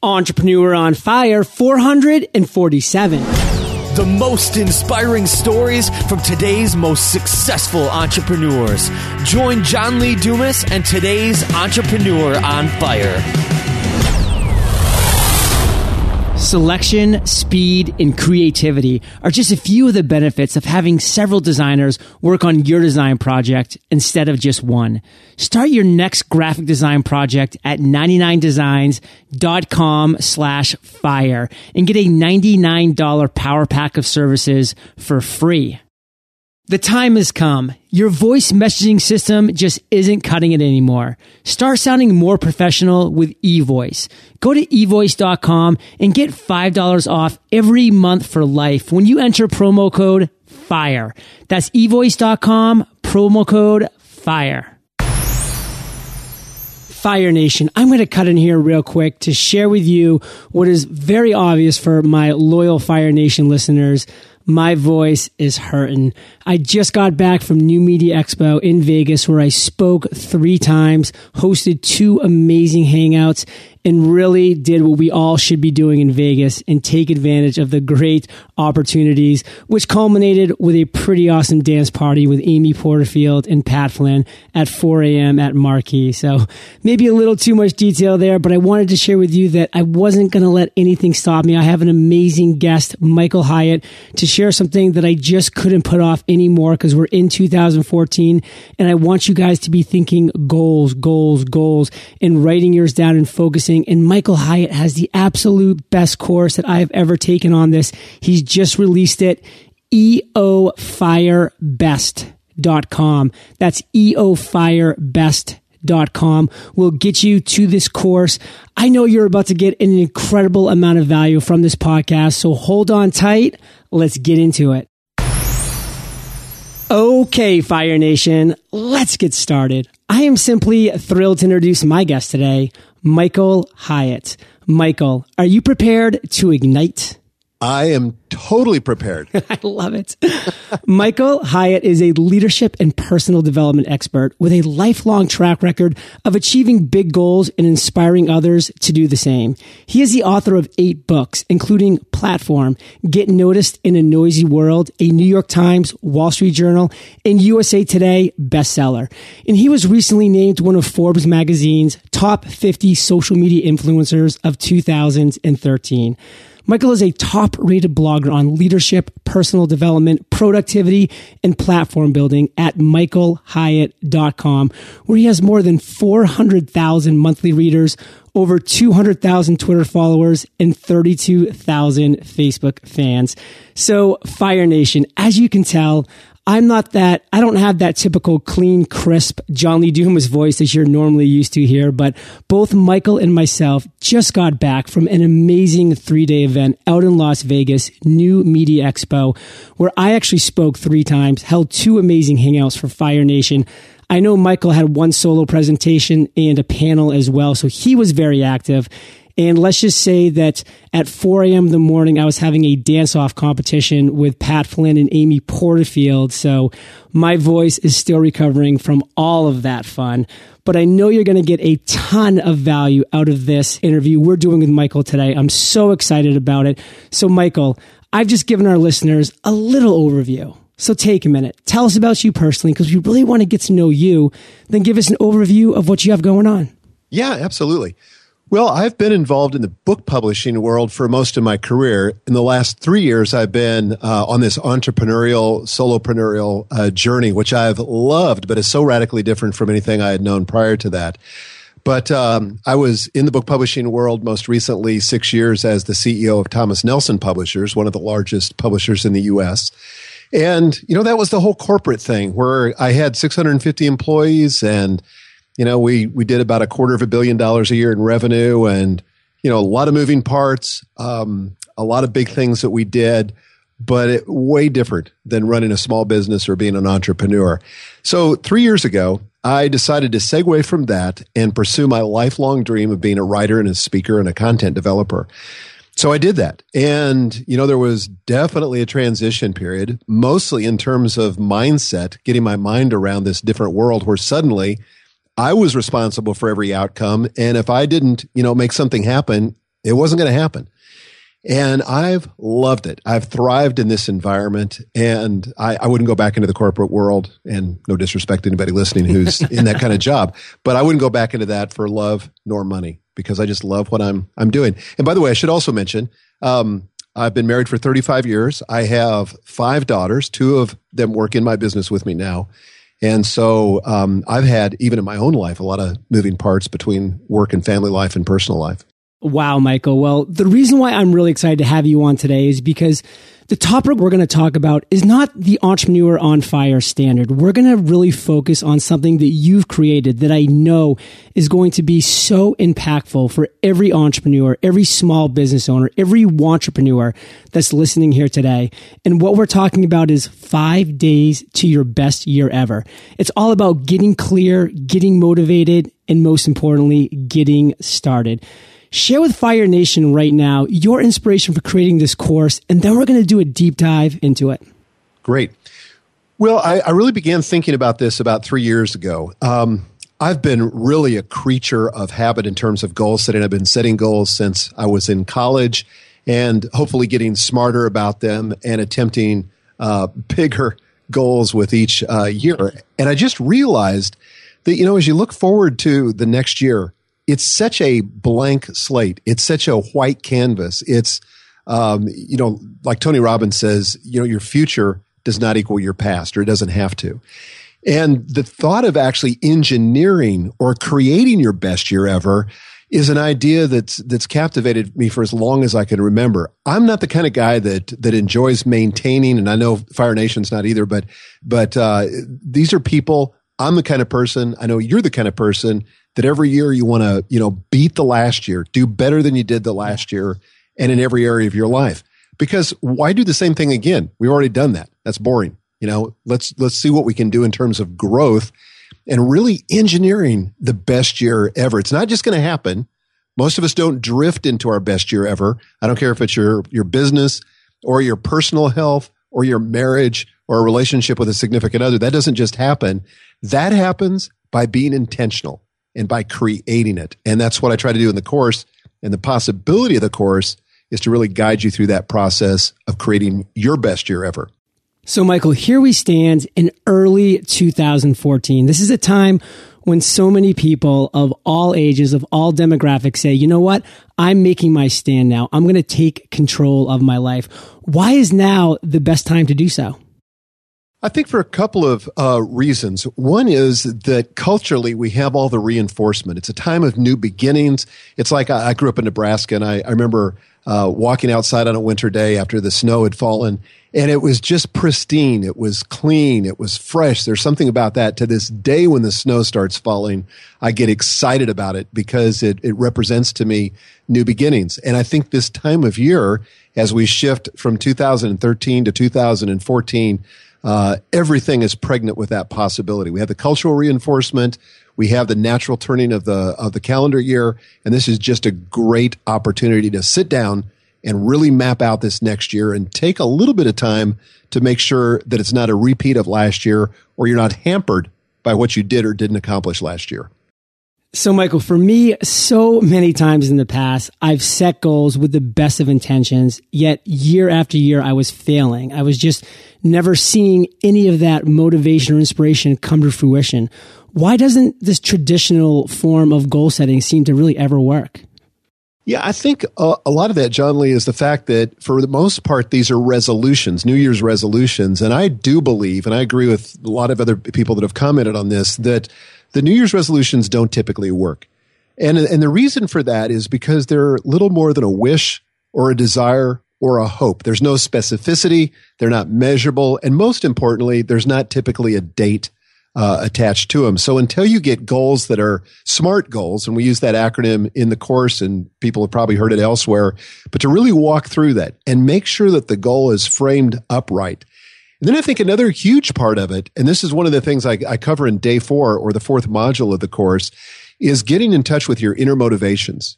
Entrepreneur on Fire 447. The most inspiring stories from today's most successful entrepreneurs. Join John Lee Dumas and today's Entrepreneur on Fire. Selection, speed, and creativity are just a few of the benefits of having several designers work on your design project instead of just one. Start your next graphic design project at 99designs.com slash fire and get a $99 power pack of services for free. The time has come. Your voice messaging system just isn't cutting it anymore. Start sounding more professional with eVoice. Go to evoice.com and get $5 off every month for life when you enter promo code FIRE. That's evoice.com, promo code FIRE. Fire Nation, I'm going to cut in here real quick to share with you what is very obvious for my loyal Fire Nation listeners my voice is hurting. I just got back from New Media Expo in Vegas where I spoke three times, hosted two amazing hangouts, and really did what we all should be doing in Vegas and take advantage of the great opportunities, which culminated with a pretty awesome dance party with Amy Porterfield and Pat Flynn at 4 a.m. at Marquee. So maybe a little too much detail there, but I wanted to share with you that I wasn't going to let anything stop me. I have an amazing guest, Michael Hyatt, to share something that I just couldn't put off anymore because we're in 2014 and I want you guys to be thinking goals, goals, goals and writing yours down and focusing and Michael Hyatt has the absolute best course that I've ever taken on this. He's just released it. EOFirebest.com. That's EOFirebest.com will get you to this course. I know you're about to get an incredible amount of value from this podcast, so hold on tight. Let's get into it. Okay, Fire Nation, let's get started. I am simply thrilled to introduce my guest today, Michael Hyatt. Michael, are you prepared to ignite? I am totally prepared. I love it. Michael Hyatt is a leadership and personal development expert with a lifelong track record of achieving big goals and inspiring others to do the same. He is the author of eight books, including Platform, Get Noticed in a Noisy World, a New York Times, Wall Street Journal, and USA Today bestseller. And he was recently named one of Forbes magazine's top 50 social media influencers of 2013. Michael is a top rated blogger on leadership, personal development, productivity, and platform building at michaelhyatt.com, where he has more than 400,000 monthly readers, over 200,000 Twitter followers, and 32,000 Facebook fans. So, Fire Nation, as you can tell, I'm not that, I don't have that typical clean, crisp John Lee Dumas voice as you're normally used to here, but both Michael and myself just got back from an amazing three day event out in Las Vegas, New Media Expo, where I actually spoke three times, held two amazing hangouts for Fire Nation. I know Michael had one solo presentation and a panel as well, so he was very active. And let's just say that at 4 a.m. in the morning, I was having a dance off competition with Pat Flynn and Amy Porterfield. So my voice is still recovering from all of that fun. But I know you're going to get a ton of value out of this interview we're doing with Michael today. I'm so excited about it. So, Michael, I've just given our listeners a little overview. So take a minute. Tell us about you personally because we really want to get to know you. Then give us an overview of what you have going on. Yeah, absolutely. Well, I've been involved in the book publishing world for most of my career. In the last three years, I've been uh, on this entrepreneurial, solopreneurial uh, journey, which I've loved, but is so radically different from anything I had known prior to that. But um, I was in the book publishing world most recently, six years as the CEO of Thomas Nelson Publishers, one of the largest publishers in the U.S. And, you know, that was the whole corporate thing where I had 650 employees and you know, we we did about a quarter of a billion dollars a year in revenue, and you know, a lot of moving parts, um, a lot of big things that we did, but it, way different than running a small business or being an entrepreneur. So three years ago, I decided to segue from that and pursue my lifelong dream of being a writer and a speaker and a content developer. So I did that. And, you know, there was definitely a transition period, mostly in terms of mindset, getting my mind around this different world where suddenly I was responsible for every outcome. And if I didn't, you know, make something happen, It wasn't going to happen. And I've loved it. I've thrived in this environment and I, I, wouldn't go back into the corporate world and no disrespect to anybody listening who's in that kind of job, but I wouldn't go back into that for love nor money because I just love what I'm, I'm doing. And by the way, I should also mention, um, I've been married for 35 years. I have five daughters. Two of them work in my business with me now. And so um, I've had, even in my own life, a lot of moving parts between work and family life and personal life. Wow, Michael. Well, the reason why I'm really excited to have you on today is because the topic we're going to talk about is not the entrepreneur on fire standard. We're going to really focus on something that you've created that I know is going to be so impactful for every entrepreneur, every small business owner, every entrepreneur that's listening here today. And what we're talking about is five days to your best year ever. It's all about getting clear, getting motivated, and most importantly, getting started. Share with Fire Nation right now your inspiration for creating this course, and then we're going to do a deep dive into it. Great. Well, I, I really began thinking about this about three years ago. Um, I've been really a creature of habit in terms of goal setting. I've been setting goals since I was in college and hopefully getting smarter about them and attempting uh, bigger goals with each uh, year. And I just realized that, you know, as you look forward to the next year, it's such a blank slate. It's such a white canvas. It's, um, you know, like Tony Robbins says, you know, your future does not equal your past or it doesn't have to. And the thought of actually engineering or creating your best year ever is an idea that's that's captivated me for as long as I can remember. I'm not the kind of guy that that enjoys maintaining, and I know Fire Nation's not either. But but uh, these are people. I'm the kind of person. I know you're the kind of person that every year you want to, you know, beat the last year, do better than you did the last year and in every area of your life. Because why do the same thing again? We've already done that. That's boring. You know, let's let's see what we can do in terms of growth and really engineering the best year ever. It's not just going to happen. Most of us don't drift into our best year ever. I don't care if it's your your business or your personal health or your marriage or a relationship with a significant other. That doesn't just happen. That happens by being intentional and by creating it. And that's what I try to do in the course. And the possibility of the course is to really guide you through that process of creating your best year ever. So, Michael, here we stand in early 2014. This is a time when so many people of all ages, of all demographics say, you know what? I'm making my stand now. I'm going to take control of my life. Why is now the best time to do so? I think for a couple of uh, reasons. One is that culturally we have all the reinforcement. It's a time of new beginnings. It's like I, I grew up in Nebraska and I, I remember uh, walking outside on a winter day after the snow had fallen and it was just pristine. It was clean. It was fresh. There's something about that to this day when the snow starts falling. I get excited about it because it, it represents to me new beginnings. And I think this time of year, as we shift from 2013 to 2014, uh, everything is pregnant with that possibility. We have the cultural reinforcement. We have the natural turning of the of the calendar year, and this is just a great opportunity to sit down and really map out this next year and take a little bit of time to make sure that it's not a repeat of last year or you're not hampered by what you did or didn't accomplish last year. So, Michael, for me, so many times in the past, I've set goals with the best of intentions, yet year after year, I was failing. I was just never seeing any of that motivation or inspiration come to fruition. Why doesn't this traditional form of goal setting seem to really ever work? Yeah, I think a, a, lot of that, John Lee, is the fact that for the most part, these are resolutions, New Year's resolutions. And I do believe, and I agree with a lot of other people that have commented on this, that the New Year's resolutions don't typically work. And, and the reason for that is because they're little more than a wish or a desire or a hope. There's no specificity. They're not measurable. And most importantly, there's not typically a date uh, attached to them. So until you get goals that are SMART goals, and we use that acronym in the course, and people have probably heard it elsewhere, but to really walk through that and make sure that the goal is framed upright and then I think another huge part of it, and this is one of the things I, I cover in day four or the fourth module of the course, is getting in touch with your inner motivations.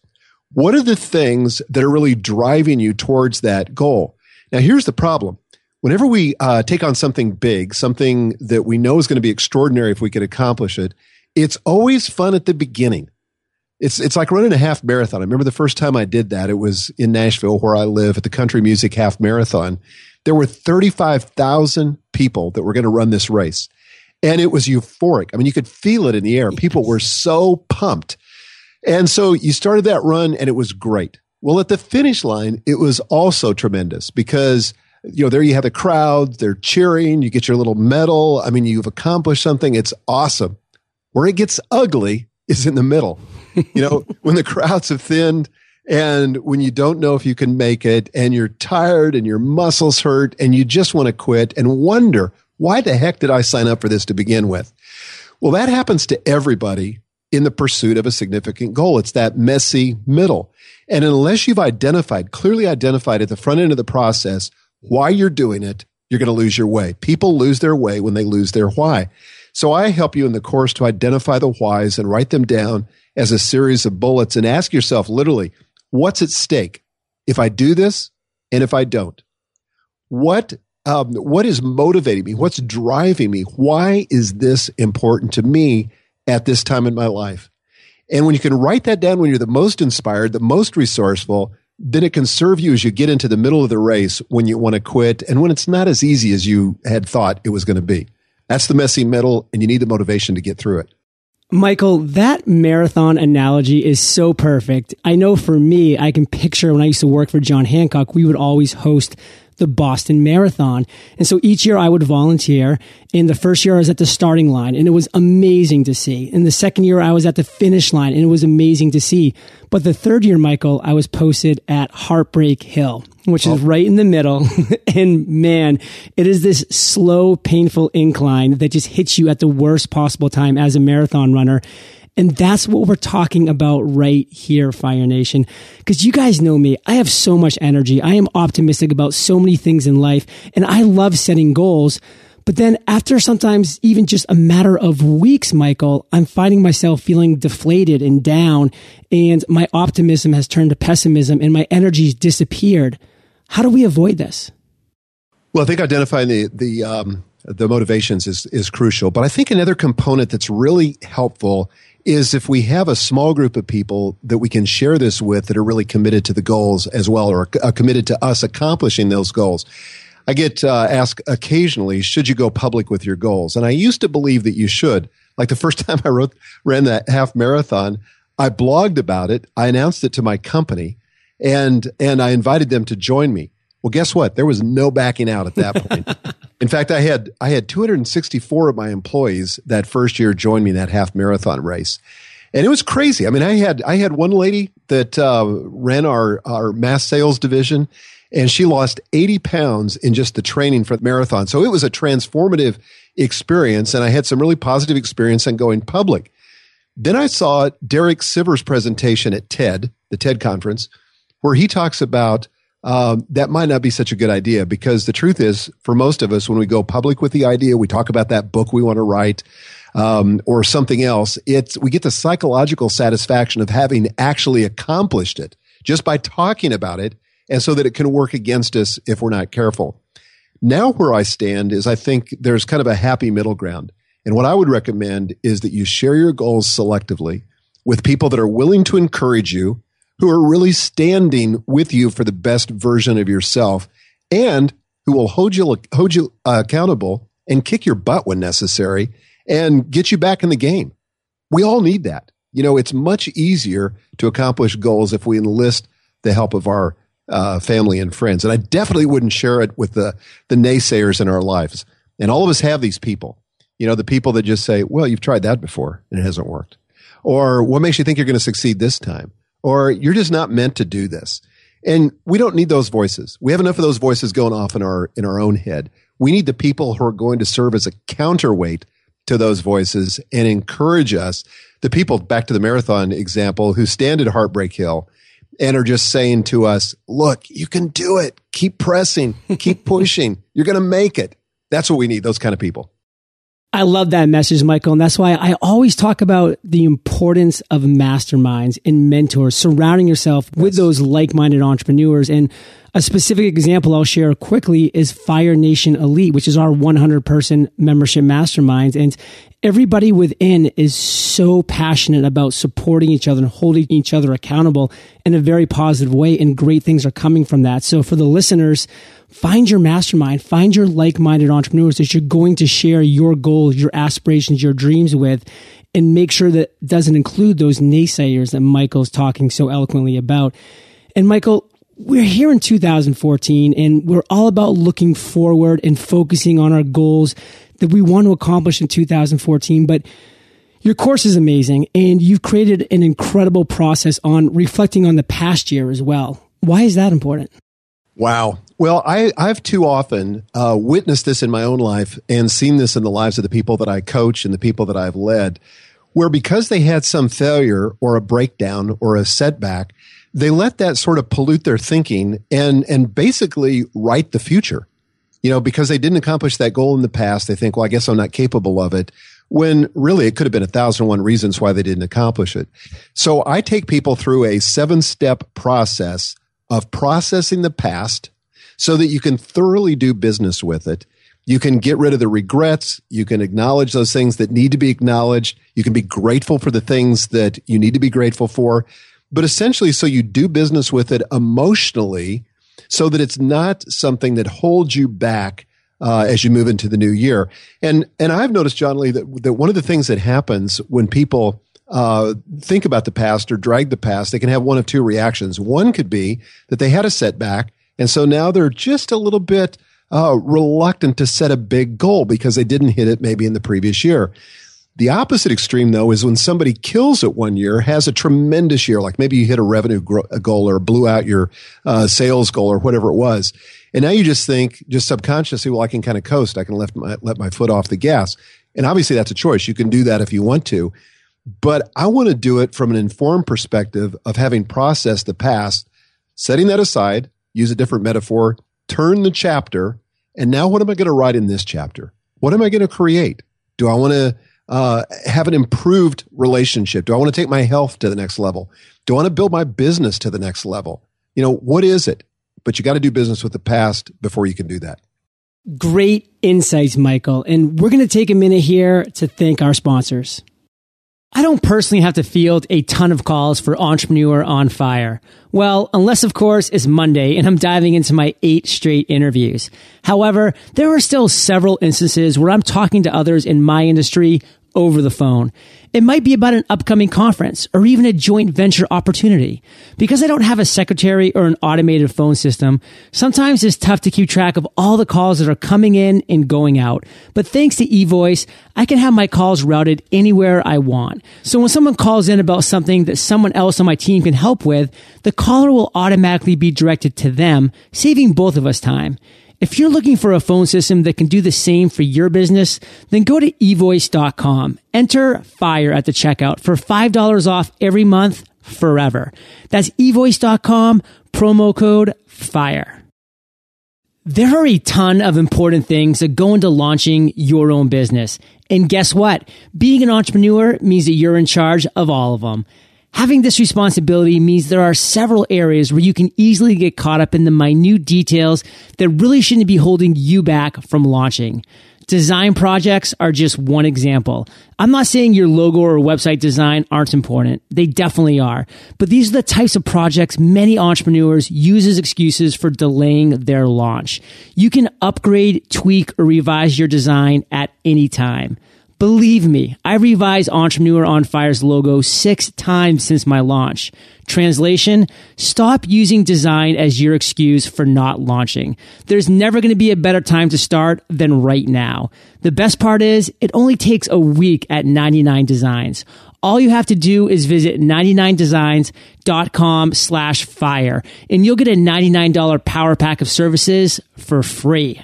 What are the things that are really driving you towards that goal? Now, here's the problem. Whenever we uh, take on something big, something that we know is going to be extraordinary if we could accomplish it, it's always fun at the beginning. It's it's like running a half marathon. I remember the first time I did that. It was in Nashville, where I live, at the Country Music Half Marathon. There were 35,000 people that were going to run this race. And it was euphoric. I mean, you could feel it in the air. People were so pumped. And so you started that run and it was great. Well, at the finish line, it was also tremendous because, you know, there you have the crowd, they're cheering, you get your little medal. I mean, you've accomplished something. It's awesome. Where it gets ugly is in the middle. You know, when the crowds have thinned and when you don't know if you can make it and you're tired and your muscles hurt and you just want to quit and wonder, why the heck did I sign up for this to begin with? Well, that happens to everybody in the pursuit of a significant goal. It's that messy middle. And unless you've identified, clearly identified at the front end of the process why you're doing it, you're going to lose your way. People lose their way when they lose their why. So I help you in the course to identify the whys and write them down as a series of bullets and ask yourself literally, what's at stake if I do this and if I don't? What um, what is motivating me? What's driving me? Why is this important to me at this time in my life? And when you can write that down when you're the most inspired, the most resourceful, then it can serve you as you get into the middle of the race when you want to quit and when it's not as easy as you had thought it was going to be. That's the messy middle, and you need the motivation to get through it. Michael, that marathon analogy is so perfect. I know for me, I can picture when I used to work for John Hancock, we would always host the Boston Marathon. And so each year I would volunteer. In the first year I was at the starting line and it was amazing to see. In the second year I was at the finish line and it was amazing to see. But the third year, Michael, I was posted at Heartbreak Hill, which oh. is right in the middle. and man, it is this slow, painful incline that just hits you at the worst possible time as a marathon runner. And that's what we're talking about right here, Fire Nation. Because you guys know me. I have so much energy. I am optimistic about so many things in life and I love setting goals. But then after sometimes even just a matter of weeks, Michael, I'm finding myself feeling deflated and down and my optimism has turned to pessimism and my energy's disappeared. How do we avoid this? Well, I think identifying the, the, um, the motivations is, is crucial. But I think another component that's really helpful is if we have a small group of people that we can share this with that are really committed to the goals as well or uh, committed to us accomplishing those goals. I get uh, asked occasionally, should you go public with your goals? And I used to believe that you should. Like the first time I wrote, ran that half marathon, I blogged about it. I announced it to my company and, and I invited them to join me. Well, guess what? There was no backing out at that point. in fact, I had I had 264 of my employees that first year join me in that half marathon race, and it was crazy. I mean, I had I had one lady that uh, ran our our mass sales division, and she lost 80 pounds in just the training for the marathon. So it was a transformative experience, and I had some really positive experience in going public. Then I saw Derek Sivers' presentation at TED, the TED conference, where he talks about um, that might not be such a good idea because the truth is, for most of us, when we go public with the idea, we talk about that book we want to write um, or something else. It's we get the psychological satisfaction of having actually accomplished it just by talking about it, and so that it can work against us if we're not careful. Now, where I stand is I think there's kind of a happy middle ground. And what I would recommend is that you share your goals selectively with people that are willing to encourage you who are really standing with you for the best version of yourself and who will hold you, hold you uh, accountable and kick your butt when necessary and get you back in the game. We all need that. You know, it's much easier to accomplish goals if we enlist the help of our uh, family and friends. And I definitely wouldn't share it with the, the naysayers in our lives. And all of us have these people, you know, the people that just say, well, you've tried that before and it hasn't worked. Or what makes you think you're going to succeed this time? Or you're just not meant to do this. And we don't need those voices. We have enough of those voices going off in our in our own head. We need the people who are going to serve as a counterweight to those voices and encourage us. The people back to the marathon example who stand at Heartbreak Hill and are just saying to us, look, you can do it. Keep pressing, keep pushing. You're going to make it. That's what we need, those kind of people. I love that message, Michael. And that's why I always talk about the importance of masterminds and mentors, surrounding yourself yes. with those like minded entrepreneurs. And A specific example I'll share quickly is Fire Nation Elite, which is our 100 person membership mastermind. And everybody within is so passionate about supporting each other and holding each other accountable in a very positive way. And great things are coming from that. So for the listeners, find your mastermind, find your like minded entrepreneurs that you're going to share your goals, your aspirations, your dreams with, and make sure that doesn't include those naysayers that Michael's talking so eloquently about. And Michael, we're here in 2014 and we're all about looking forward and focusing on our goals that we want to accomplish in 2014. But your course is amazing and you've created an incredible process on reflecting on the past year as well. Why is that important? Wow. Well, I, I've too often uh, witnessed this in my own life and seen this in the lives of the people that I coach and the people that I've led, where because they had some failure or a breakdown or a setback, they let that sort of pollute their thinking and and basically write the future. You know, because they didn't accomplish that goal in the past, they think, well, I guess I'm not capable of it. When really it could have been a thousand one reasons why they didn't accomplish it. So I take people through a seven step process of processing the past so that you can thoroughly do business with it. You can get rid of the regrets. You can acknowledge those things that need to be acknowledged. You can be grateful for the things that you need to be grateful for but essentially so you do business with it emotionally so that it's not something that holds you back uh, as you move into the new year. And and I've noticed, John Lee, that, that one of the things that happens when people uh, think about the past or drag the past, they can have one of two reactions. One could be that they had a setback, and so now they're just a little bit uh, reluctant to set a big goal because they didn't hit it maybe in the previous year. The opposite extreme, though, is when somebody kills it one year, has a tremendous year, like maybe you hit a revenue goal or blew out your uh, sales goal or whatever it was. And now you just think, just subconsciously, well, I can kind of coast. I can let my, let my foot off the gas. And obviously, that's a choice. You can do that if you want to. But I want to do it from an informed perspective of having processed the past, setting that aside, use a different metaphor, turn the chapter. And now what am I going to write in this chapter? What am I going to create? Do I want to uh, have an improved relationship? Do I want to take my health to the next level? Do I want to build my business to the next level? You know, what is it? But you got to do business with the past before you can do that. Great insights, Michael. And we're going to take a minute here to thank our sponsors. I don't personally have to field a ton of calls for Entrepreneur on Fire. Well, unless of course it's Monday and I'm diving into my eight straight interviews. However, there are still several instances where I'm talking to others in my industry over the phone. It might be about an upcoming conference or even a joint venture opportunity. Because I don't have a secretary or an automated phone system, sometimes it's tough to keep track of all the calls that are coming in and going out. But thanks to eVoice, I can have my calls routed anywhere I want. So when someone calls in about something that someone else on my team can help with, the caller will automatically be directed to them, saving both of us time. If you're looking for a phone system that can do the same for your business, then go to evoice.com. Enter FIRE at the checkout for $5 off every month forever. That's evoice.com, promo code FIRE. There are a ton of important things that go into launching your own business. And guess what? Being an entrepreneur means that you're in charge of all of them. Having this responsibility means there are several areas where you can easily get caught up in the minute details that really shouldn't be holding you back from launching. Design projects are just one example. I'm not saying your logo or website design aren't important. They definitely are. But these are the types of projects many entrepreneurs use as excuses for delaying their launch. You can upgrade, tweak, or revise your design at any time. Believe me, I revised Entrepreneur on Fire's logo six times since my launch. Translation, stop using design as your excuse for not launching. There's never going to be a better time to start than right now. The best part is it only takes a week at 99 Designs. All you have to do is visit 99designs.com slash fire and you'll get a $99 power pack of services for free.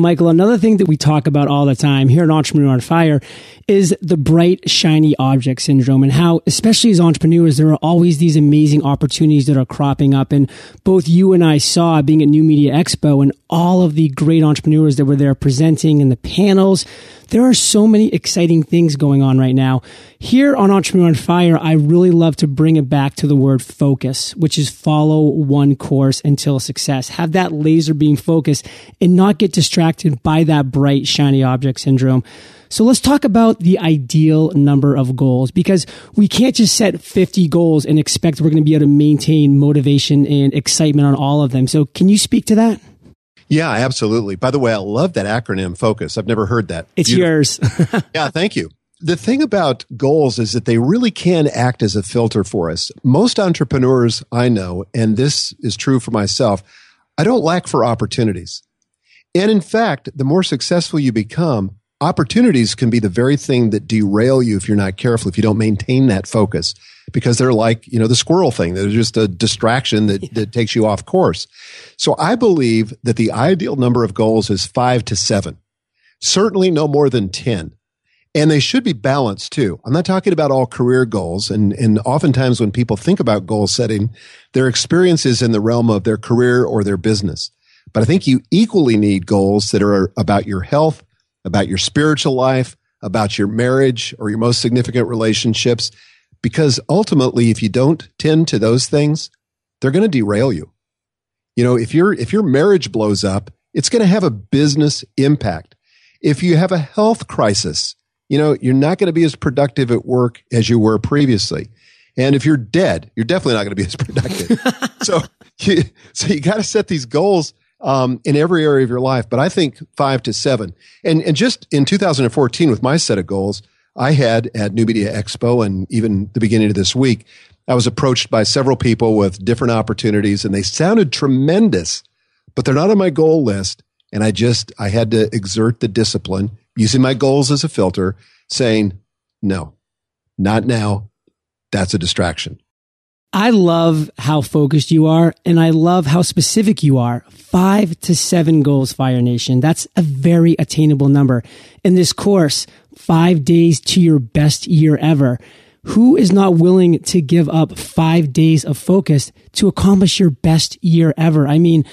Michael, another thing that we talk about all the time here at Entrepreneur on Fire is the bright, shiny object syndrome and how, especially as entrepreneurs, there are always these amazing opportunities that are cropping up. And both you and I saw being at New Media Expo and all of the great entrepreneurs that were there presenting and the panels. There are so many exciting things going on right now. Here on Entrepreneur on Fire, I really love to bring it back to the word focus, which is follow one course until success. Have that laser beam focus and not get distracted by that bright, shiny object syndrome. So let's talk about the ideal number of goals because we can't just set 50 goals and expect we're going to be able to maintain motivation and excitement on all of them. So can you speak to that? Yeah, absolutely. By the way, I love that acronym focus. I've never heard that. It's Beautiful. yours. yeah, thank you. The thing about goals is that they really can act as a filter for us. Most entrepreneurs I know, and this is true for myself, I don't lack for opportunities. And in fact, the more successful you become, opportunities can be the very thing that derail you if you're not careful, if you don't maintain that focus, because they're like, you know, the squirrel thing. They're just a distraction that, yeah. that takes you off course. So I believe that the ideal number of goals is five to seven, certainly no more than 10. And they should be balanced too. I'm not talking about all career goals. And, and oftentimes when people think about goal setting, their experience is in the realm of their career or their business. But I think you equally need goals that are about your health, about your spiritual life, about your marriage or your most significant relationships. Because ultimately, if you don't tend to those things, they're going to derail you. You know, if your, if your marriage blows up, it's going to have a business impact. If you have a health crisis, you know, you're not going to be as productive at work as you were previously. And if you're dead, you're definitely not going to be as productive. so, you, so you got to set these goals um, in every area of your life. But I think five to seven. And, and just in 2014, with my set of goals, I had at New Media Expo and even the beginning of this week, I was approached by several people with different opportunities and they sounded tremendous, but they're not on my goal list. And I just, I had to exert the discipline using my goals as a filter saying, no, not now. That's a distraction. I love how focused you are and I love how specific you are. Five to seven goals, Fire Nation. That's a very attainable number. In this course, five days to your best year ever. Who is not willing to give up five days of focus to accomplish your best year ever? I mean,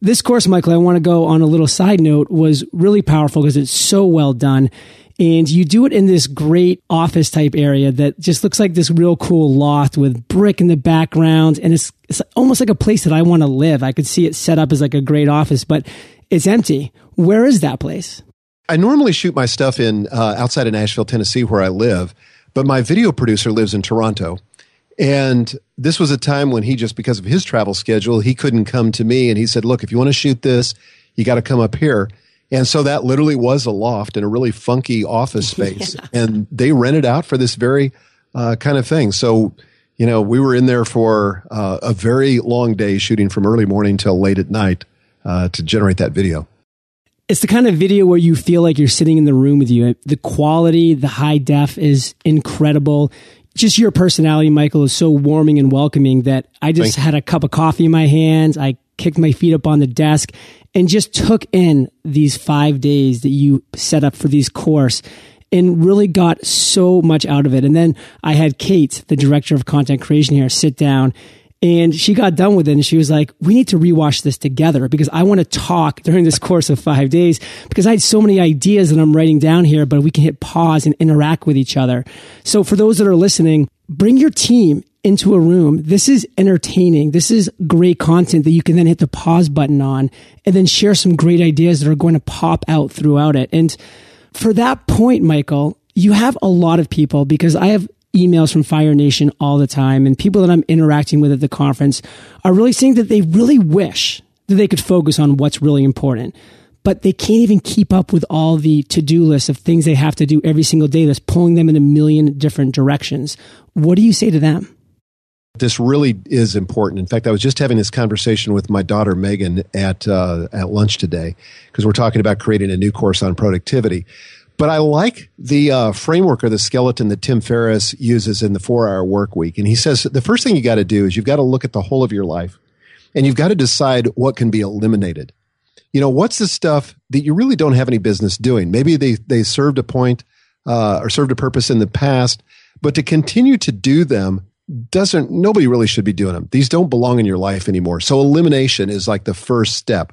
this course, Michael, I want to go on a little side note was really powerful because it's so well done and you do it in this great office type area that just looks like this real cool loft with brick in the background and it's, it's almost like a place that I want to live. I could see it set up as like a great office, but it's empty. Where is that place? I normally shoot my stuff in uh, outside of Nashville, Tennessee, where I live, but my video producer lives in Toronto. And this was a time when he just because of his travel schedule, he couldn't come to me and he said, "Look, if you want to shoot this, you got to come up here." And so that literally was a loft in a really funky office space. yeah. And they rented out for this very uh, kind of thing. So, you know, we were in there for uh, a very long day shooting from early morning till late at night uh, to generate that video. It's the kind of video where you feel like you're sitting in the room with you. The quality, the high def is incredible. Just your personality, Michael, is so warming and welcoming that I just had a cup of coffee in my hands. I kicked my feet up on the desk and just took in these five days that you set up for these course and really got so much out of it. And then I had Kate, the director of content creation here, sit down and she got done with it and she was like, we need to rewatch this together because I want to talk during this course of five days because I had so many ideas that I'm writing down here, but we can hit pause and interact with each other. So for those that are listening, bring your team into a room. This is entertaining. This is great content that you can then hit the pause button on and then share some great ideas that are going to pop out throughout it. And for that point, Michael, you have a lot of people because I have emails from Fire Nation all the time and people that I'm interacting with at the conference are really saying that they really wish that they could focus on what's really important but they can't even keep up with all the to-do lists of things they have to do every single day that's pulling them in a million different directions. What do you say to them? This really is important. In fact, I was just having this conversation with my daughter Megan at uh, at lunch today because we're talking about creating a new course on productivity. But I like the uh, framework or the skeleton that Tim Ferriss uses in the Four Hour Work Week, and he says the first thing you got to do is you've got to look at the whole of your life, and you've got to decide what can be eliminated. you know, what's the stuff that you really don't have any business doing? Maybe they, they served a point uh, or served a purpose in the past, but to continue to do them doesn't, nobody really should be doing them. These don't belong in your life anymore. So elimination is like the first step.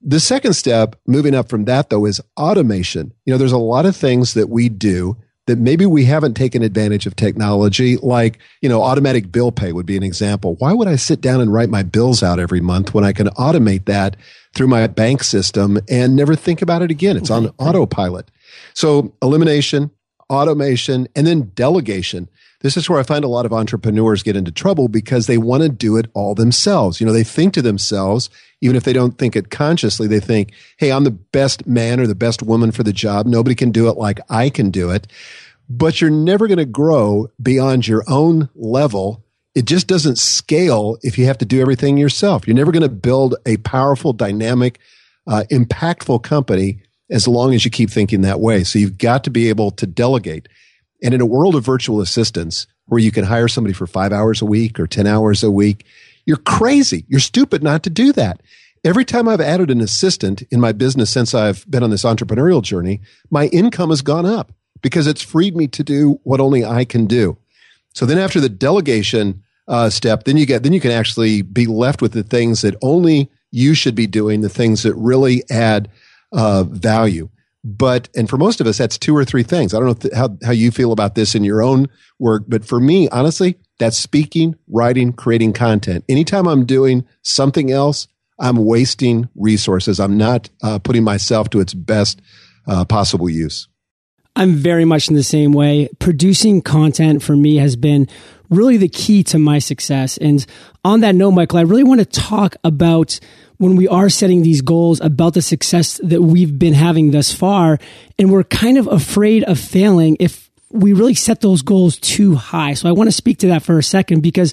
The second step, moving up from that though, is automation. You know, there's a lot of things that we do that maybe we haven't taken advantage of technology, like, you know, automatic bill pay would be an example. Why would I sit down and write my bills out every month when I can automate that through my bank system and never think about it again? It's on autopilot. So elimination, automation, and then delegation. This is where I find a lot of entrepreneurs get into trouble because they want to do it all themselves. You know, they think to themselves, even if they don't think it consciously, they think, Hey, I'm the best man or the best woman for the job. Nobody can do it like I can do it. But you're never going to grow beyond your own level. It just doesn't scale if you have to do everything yourself. You're never going to build a powerful, dynamic, uh, impactful company as long as you keep thinking that way. So you've got to be able to delegate. And in a world of virtual assistants where you can hire somebody for five hours a week or 10 hours a week, you're crazy. You're stupid not to do that. Every time I've added an assistant in my business since I've been on this entrepreneurial journey, my income has gone up because it's freed me to do what only I can do. So then after the delegation uh, step, then you get, then you can actually be left with the things that only you should be doing, the things that really add uh, value. But, and for most of us, that's two or three things. I don't know th- how, how you feel about this in your own work, but for me, honestly, that's speaking, writing, creating content. Anytime I'm doing something else, I'm wasting resources. I'm not uh, putting myself to its best uh, possible use. I'm very much in the same way. Producing content for me has been really the key to my success. And on that note, Michael, I really want to talk about when we are setting these goals about the success that we've been having thus far. And we're kind of afraid of failing if we really set those goals too high. So I want to speak to that for a second because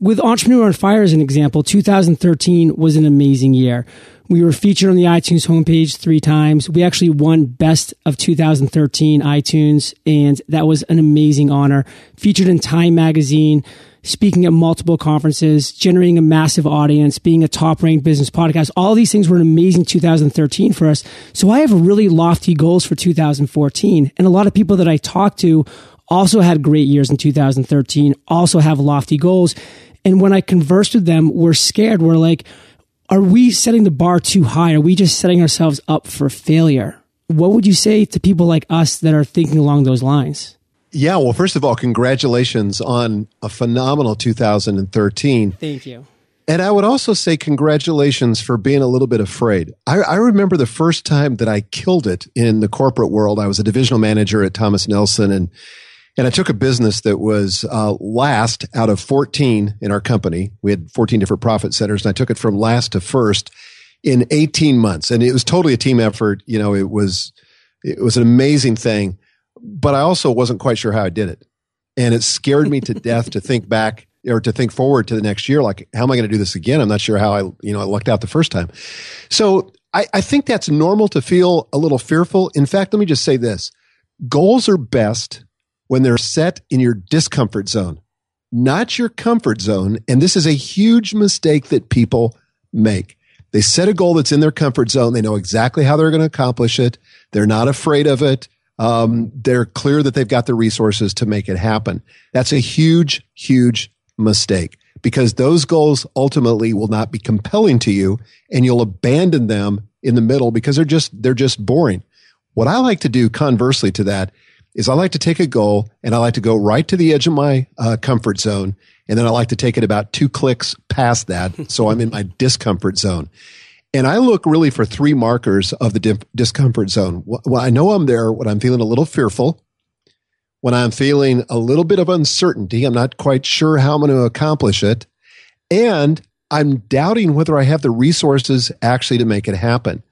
with Entrepreneur on Fire as an example, 2013 was an amazing year. We were featured on the iTunes homepage three times. We actually won Best of 2013 iTunes, and that was an amazing honor. Featured in Time Magazine, speaking at multiple conferences, generating a massive audience, being a top ranked business podcast. All these things were an amazing 2013 for us. So I have really lofty goals for 2014. And a lot of people that I talk to also had great years in 2013, also have lofty goals. And when I conversed with them, we're scared. We're like, are we setting the bar too high? Are we just setting ourselves up for failure? What would you say to people like us that are thinking along those lines? Yeah, well, first of all, congratulations on a phenomenal 2013. Thank you. And I would also say congratulations for being a little bit afraid. I, I, remember the first time that I killed it in the corporate world. I was a divisional manager at Thomas Nelson and and I took a business that was uh, last out of 14 in our company. We had 14 different profit centers, and I took it from last to first in 18 months. And it was totally a team effort. You know, it was it was an amazing thing but I also wasn't quite sure how I did it. And it scared me to death to think back or to think forward to the next year. Like, how am I going to do this again? I'm not sure how I, you know, I lucked out the first time. So I, I think that's normal to feel a little fearful. In fact, let me just say this goals are best when they're set in your discomfort zone, not your comfort zone. And this is a huge mistake that people make. They set a goal that's in their comfort zone. They know exactly how they're going to accomplish it. They're not afraid of it um, they're clear that they've got the resources to make it happen. That's a huge, huge mistake because those goals ultimately will not be compelling to you and you'll abandon them in the middle because they're just, they're just boring. What I like to do conversely to that is I like to take a goal and I like to go right to the edge of my uh, comfort zone. And then I like to take it about two clicks past that. so I'm in my discomfort zone. And I look really for three markers of the discomfort zone. Well, I know I'm there when I'm feeling a little fearful, when I'm feeling a little bit of uncertainty, I'm not quite sure how I'm going to accomplish it, and I'm doubting whether I have the resources actually to make it happen.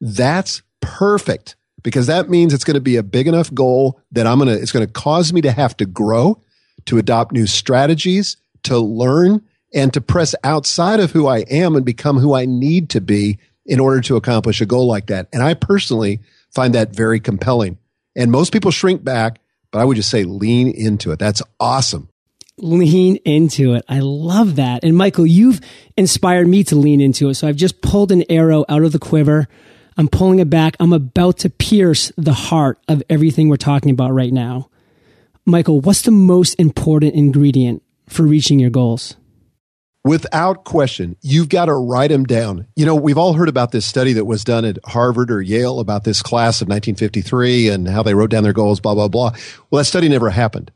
That's perfect because that means it's going to be a big enough goal that I'm going to, it's going to cause me to have to grow, to adopt new strategies, to learn, and to press outside of who I am and become who I need to be in order to accomplish a goal like that. And I personally find that very compelling. And most people shrink back, but I would just say lean into it. That's awesome. Lean into it. I love that. And Michael, you've inspired me to lean into it. So I've just pulled an arrow out of the quiver. I'm pulling it back. I'm about to pierce the heart of everything we're talking about right now. Michael, what's the most important ingredient for reaching your goals? Without question, you've got to write them down. You know, we've all heard about this study that was done at Harvard or Yale about this class of 1953 and how they wrote down their goals, blah, blah, blah. Well, that study never happened.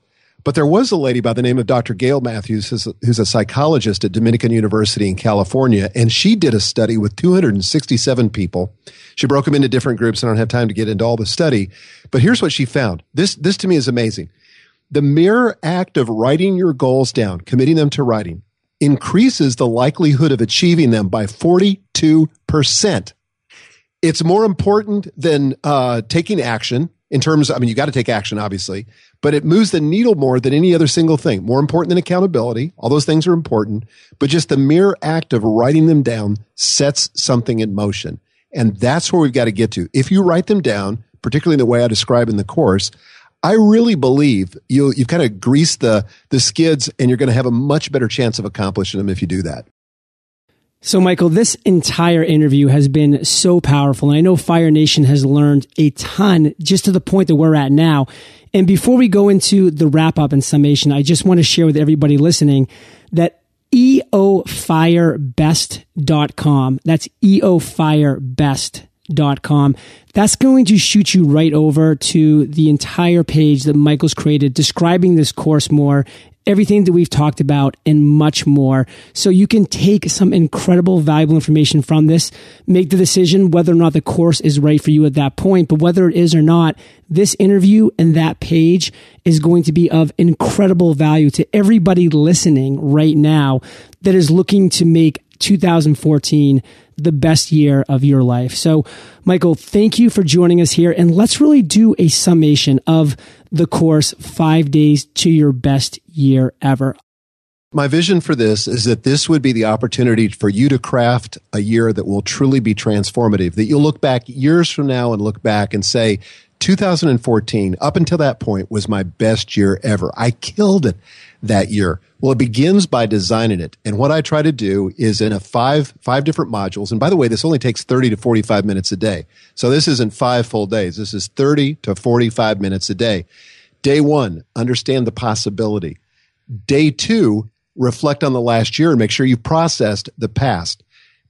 But there was a lady by the name of Dr. Gail Matthews, who's a psychologist at Dominican University in California, and she did a study with 267 people. She broke them into different groups. And I don't have time to get into all the study, but here's what she found. This, this to me is amazing. The mere act of writing your goals down, committing them to writing, increases the likelihood of achieving them by 42%. It's more important than uh, taking action in terms, I mean, you got to take action, obviously, but it moves the needle more than any other single thing. More important than accountability. All those things are important, but just the mere act of writing them down sets something in motion. And that's where we've got to get to. If you write them down, particularly in the way I describe in the course, I really believe you you've kind of greased the the skids and you're going to have a much better chance of accomplishing them if you do that. So, Michael, this entire interview has been so powerful. And I know Fire Nation has learned a ton just to the point that we're at now. And before we go into the wrap up and summation, I just want to share with everybody listening that eofirebest.com, that's eofirebest.com, that's going to shoot you right over to the entire page that Michael's created describing this course more everything that we've talked about and much more. So you can take some incredible valuable information from this, make the decision whether or not the course is right for you at that point. But whether it is or not, this interview and that page is going to be of incredible value to everybody listening right now that is looking to make 2014 the best year of your life. So, Michael, thank you for joining us here. And let's really do a summation of the course, Five Days to Your Best Year Ever. My vision for this is that this would be the opportunity for you to craft a year that will truly be transformative, that you'll look back years from now and look back and say, 2014, up until that point, was my best year ever. I killed it that year. Well, it begins by designing it. And what I try to do is in a five, five different modules. And by the way, this only takes 30 to 45 minutes a day. So this isn't five full days. This is 30 to 45 minutes a day. Day one, understand the possibility. Day two, reflect on the last year and make sure you've processed the past.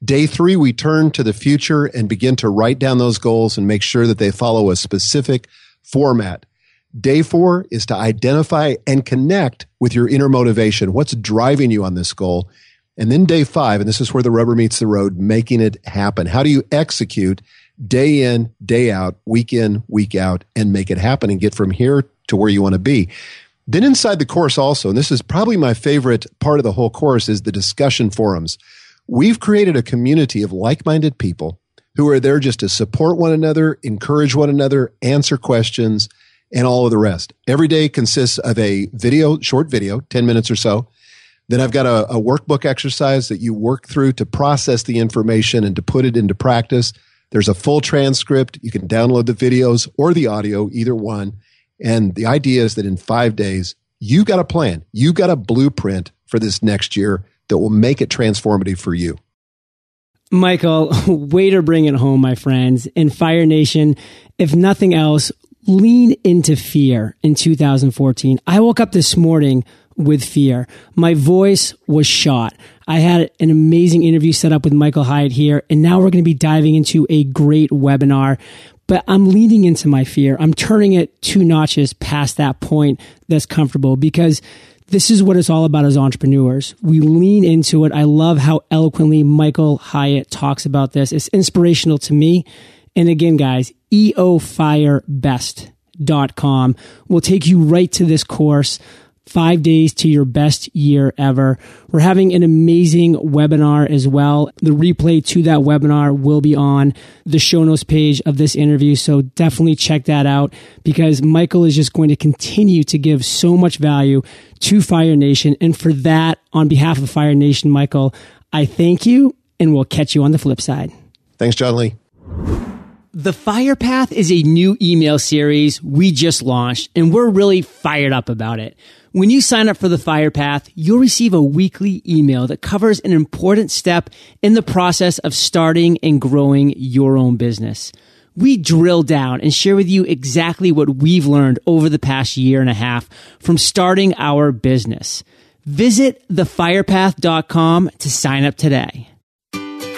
Day three, we turn to the future and begin to write down those goals and make sure that they follow a specific format. Day four is to identify and connect with your inner motivation. What's driving you on this goal? And then day five, and this is where the rubber meets the road, making it happen. How do you execute day in, day out, week in, week out, and make it happen and get from here to where you want to be? Then inside the course also, and this is probably my favorite part of the whole course, is the discussion forums. We've created a community of like minded people who are there just to support one another, encourage one another, answer questions, and all of the rest. Every day consists of a video, short video, 10 minutes or so. Then I've got a, a workbook exercise that you work through to process the information and to put it into practice. There's a full transcript. You can download the videos or the audio, either one. And the idea is that in five days, you got a plan. You got a blueprint for this next year that will make it transformative for you. Michael, way to bring it home, my friends. In Fire Nation, if nothing else, lean into fear in 2014. I woke up this morning with fear. My voice was shot. I had an amazing interview set up with Michael Hyatt here, and now we're going to be diving into a great webinar. But I'm leaning into my fear. I'm turning it two notches past that point that's comfortable because this is what it's all about as entrepreneurs. We lean into it. I love how eloquently Michael Hyatt talks about this. It's inspirational to me. And again, guys, eofirebest.com will take you right to this course five days to your best year ever. We're having an amazing webinar as well. The replay to that webinar will be on the show notes page of this interview. So definitely check that out because Michael is just going to continue to give so much value to Fire Nation. And for that, on behalf of Fire Nation, Michael, I thank you and we'll catch you on the flip side. Thanks, John Lee. The Fire Path is a new email series we just launched and we're really fired up about it. When you sign up for the Fire Path, you'll receive a weekly email that covers an important step in the process of starting and growing your own business. We drill down and share with you exactly what we've learned over the past year and a half from starting our business. Visit thefirepath.com to sign up today.